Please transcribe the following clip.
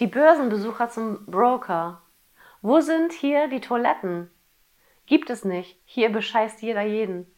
Die Börsenbesucher zum Broker. Wo sind hier die Toiletten? Gibt es nicht. Hier bescheißt jeder jeden.